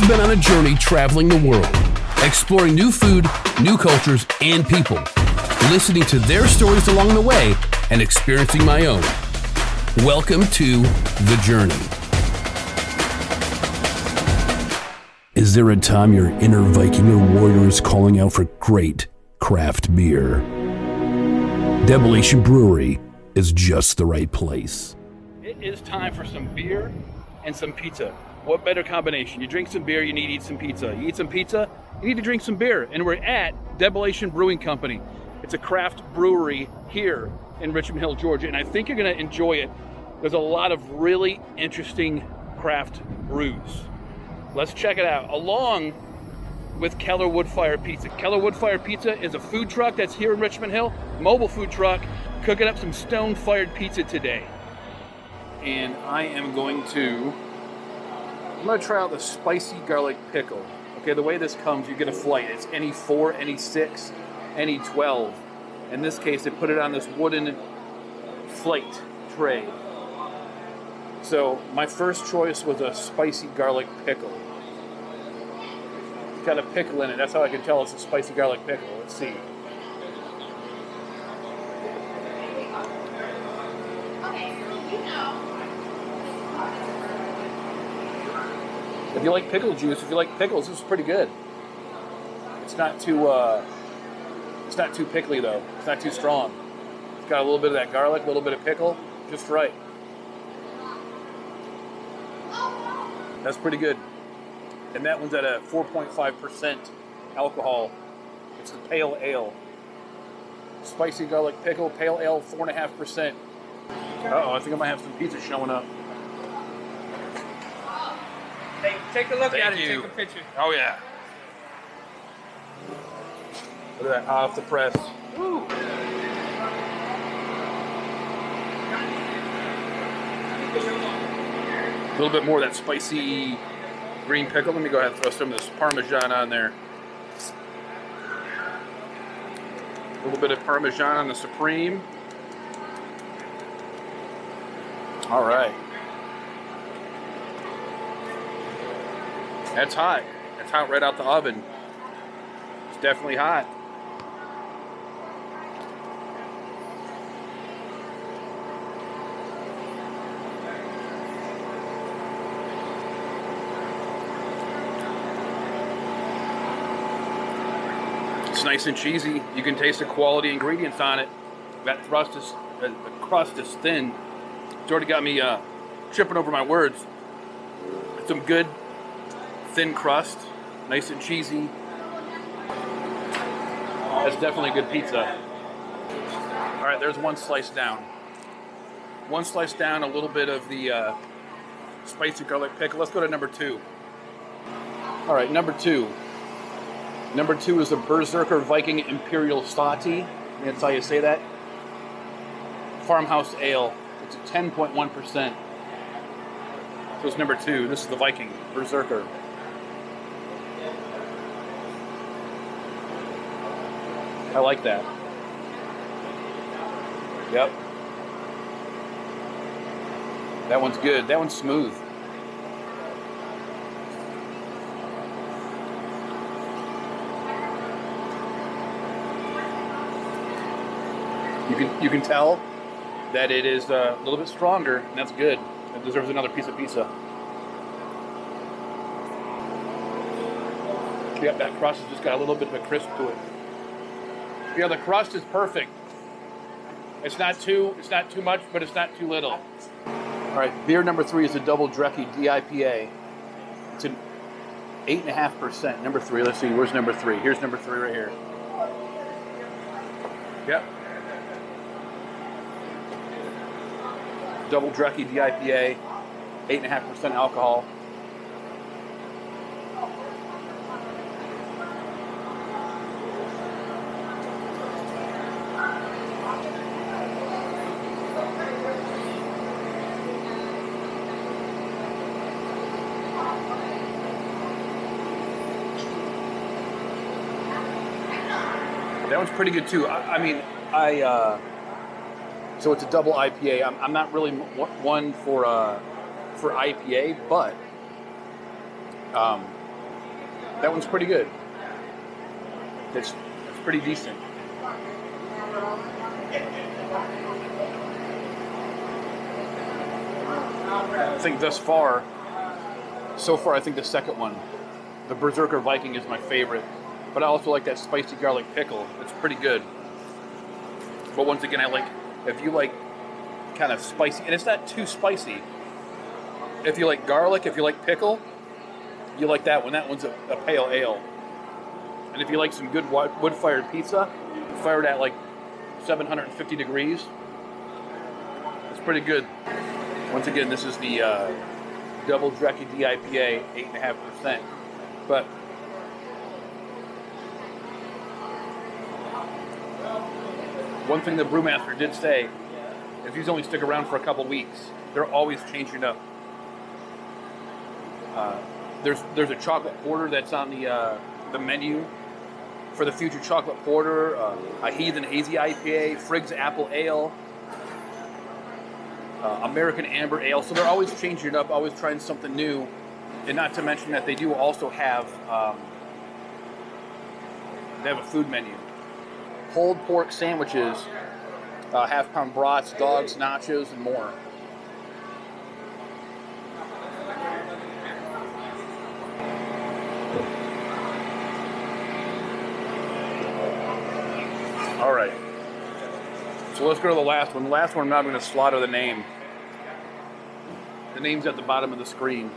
has been on a journey traveling the world, exploring new food, new cultures, and people, listening to their stories along the way, and experiencing my own. Welcome to The Journey. Is there a time your inner Viking or warrior is calling out for great craft beer? Debellation Brewery is just the right place. It is time for some beer and some pizza. What better combination? You drink some beer, you need to eat some pizza. You eat some pizza, you need to drink some beer. And we're at Debellation Brewing Company. It's a craft brewery here in Richmond Hill, Georgia, and I think you're going to enjoy it. There's a lot of really interesting craft brews. Let's check it out. Along with Keller Woodfire Pizza. Keller Woodfire Pizza is a food truck that's here in Richmond Hill, mobile food truck, cooking up some stone fired pizza today. And I am going to I'm to try out the spicy garlic pickle. Okay, the way this comes, you get a flight. It's any 4, any 6, any 12. In this case, they put it on this wooden flight tray. So my first choice was a spicy garlic pickle. It's got a pickle in it. That's how I can tell it's a spicy garlic pickle. Let's see. If you like pickle juice, if you like pickles, this is pretty good. It's not too uh, it's not too pickly though. It's not too strong. It's got a little bit of that garlic, a little bit of pickle, just right. That's pretty good. And that one's at a 4.5% alcohol. It's the pale ale. Spicy garlic pickle, pale ale, 4.5%. Uh oh, I think I might have some pizza showing up. Hey, take a look Thank at it. you. Take a picture. Oh yeah. Look at that off the press. Woo. A little bit more of that spicy green pickle. Let me go ahead and throw some of this Parmesan on there. A little bit of Parmesan on the Supreme. All right. That's hot. That's hot right out the oven. It's definitely hot. It's nice and cheesy. You can taste the quality ingredients on it. That thrust is, uh, crust is thin. It's already got me uh, tripping over my words. Some good thin crust, nice and cheesy. That's definitely a good pizza. All right, there's one slice down. One slice down, a little bit of the uh, spicy garlic pickle. Let's go to number two. All right, number two. Number two is the Berserker Viking Imperial Stati. That's how you say that. Farmhouse Ale. It's a 10.1%. So it's number two. This is the Viking Berserker. I like that. Yep. That one's good. That one's smooth. You can you can tell that it is uh, a little bit stronger, and that's good. It deserves another piece of pizza. Yep, that crust has just got a little bit of a crisp to it. Yeah, the crust is perfect. It's not too it's not too much, but it's not too little. All right, beer number three is a double Drecky DIPA. It's an eight and a half percent. Number three. Let's see. Where's number three? Here's number three right here. Yep. Double Drecky DIPA, eight and a half percent alcohol. One's pretty good too. I, I mean, I uh, so it's a double IPA. I'm, I'm not really one for uh, for IPA, but um, That one's pretty good. It's, it's pretty decent. I think thus far, so far, I think the second one, the Berserker Viking, is my favorite. But I also like that spicy garlic pickle. It's pretty good. But once again, I like if you like kind of spicy, and it's not too spicy. If you like garlic, if you like pickle, you like that one. That one's a, a pale ale. And if you like some good wood fired pizza, fired at like 750 degrees, it's pretty good. Once again, this is the uh, double Drecky DIPA, 8.5%. But one thing the brewmaster did say is these only stick around for a couple weeks. They're always changing up. Uh, there's there's a chocolate porter that's on the uh, the menu for the future chocolate porter, uh, a heathen hazy IPA, Frigg's apple ale, uh, American amber ale. So they're always changing it up, always trying something new. And not to mention that they do also have um, they have a food menu, pulled pork sandwiches, uh, half pound brats, dogs, nachos, and more. All right. So let's go to the last one. The last one, I'm not going to slaughter the name. The name's at the bottom of the screen.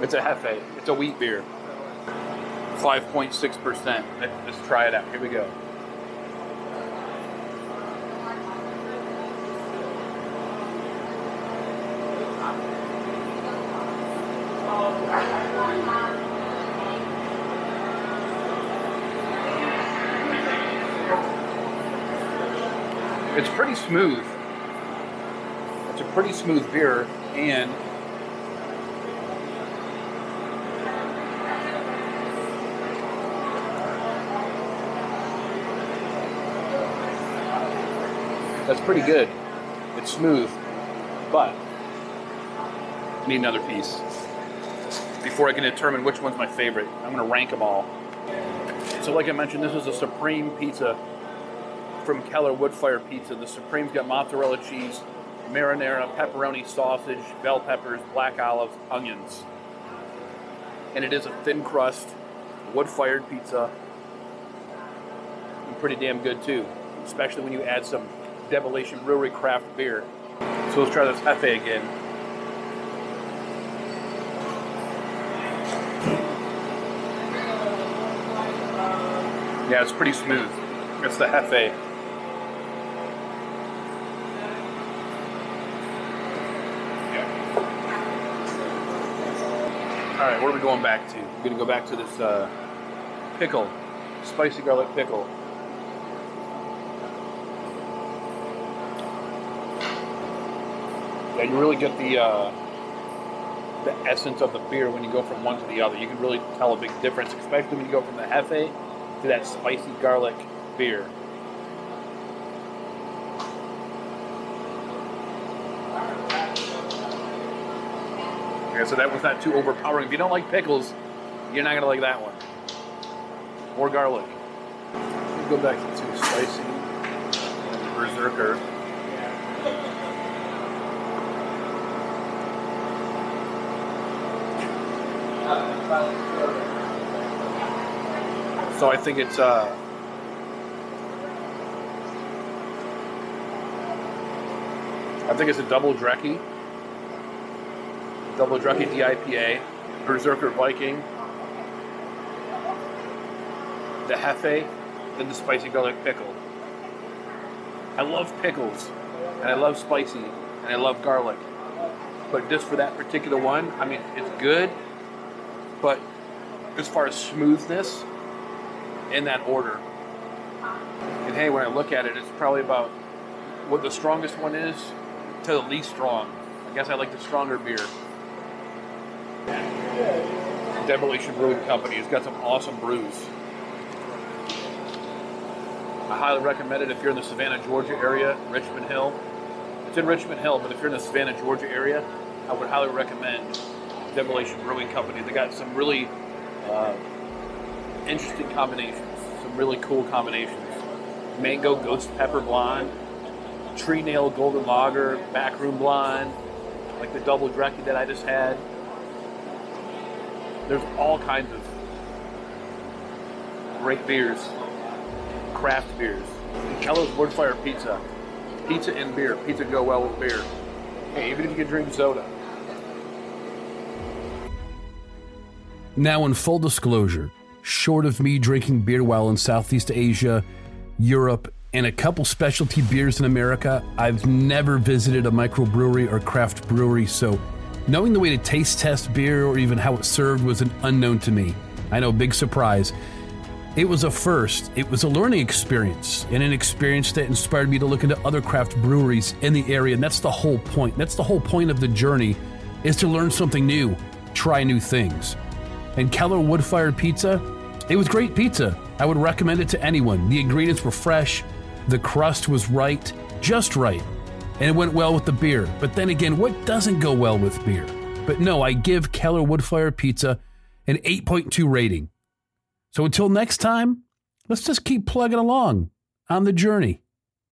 It's a Hefe. It's a wheat beer. 5.6%. Let's try it out. Here we go. It's pretty smooth. It's a pretty smooth beer, and that's pretty good. It's smooth, but I need another piece before I can determine which one's my favorite. I'm going to rank them all. So, like I mentioned, this is a supreme pizza from Keller Woodfire Pizza. The Supreme's got mozzarella cheese, marinara, pepperoni, sausage, bell peppers, black olives, onions. And it is a thin crust, wood fired pizza. And pretty damn good too, especially when you add some Debellation Brewery craft beer. So let's try this Hefe again. Yeah, it's pretty smooth. It's the Hefe. All right, what are we going back to? We're to go back to this uh, pickle, spicy garlic pickle. Yeah, you really get the uh, the essence of the beer when you go from one to the other. You can really tell a big difference, especially when you go from the hefe to that spicy garlic beer. Yeah, so that was not too overpowering. If you don't like pickles, you're not gonna like that one. More garlic. Go back to spicy. Berserker. So I think it's uh I think it's a double Drecky Double Drucky DIPA, Berserker Viking, the Hefe, then the spicy garlic pickle. I love pickles, and I love spicy, and I love garlic. But just for that particular one, I mean, it's good, but as far as smoothness, in that order. And hey, when I look at it, it's probably about what the strongest one is to the least strong. I guess I like the stronger beer. Demolition Brewing Company has got some awesome brews. I highly recommend it if you're in the Savannah, Georgia area, Richmond Hill. It's in Richmond Hill, but if you're in the Savannah, Georgia area, I would highly recommend Demolition Brewing Company. They got some really uh, interesting combinations, some really cool combinations. Mango Ghost Pepper Blonde, Tree Nail Golden Lager, Backroom Blonde, like the double Drecky that I just had. There's all kinds of great beers, craft beers. Keller's Woodfire Pizza. Pizza and beer. Pizza go well with beer. Hey, even if you can drink soda. Now, in full disclosure, short of me drinking beer while in Southeast Asia, Europe, and a couple specialty beers in America, I've never visited a microbrewery or craft brewery, so knowing the way to taste test beer or even how it's served was an unknown to me. I know, big surprise. It was a first. It was a learning experience and an experience that inspired me to look into other craft breweries in the area. And that's the whole point. That's the whole point of the journey is to learn something new, try new things. And Keller Wood Fired Pizza, it was great pizza. I would recommend it to anyone. The ingredients were fresh, the crust was right, just right, and it went well with the beer. But then again, what doesn't go well with beer? But no, I give Keller Wood Fired Pizza an 8.2 rating. So until next time, let's just keep plugging along on the journey.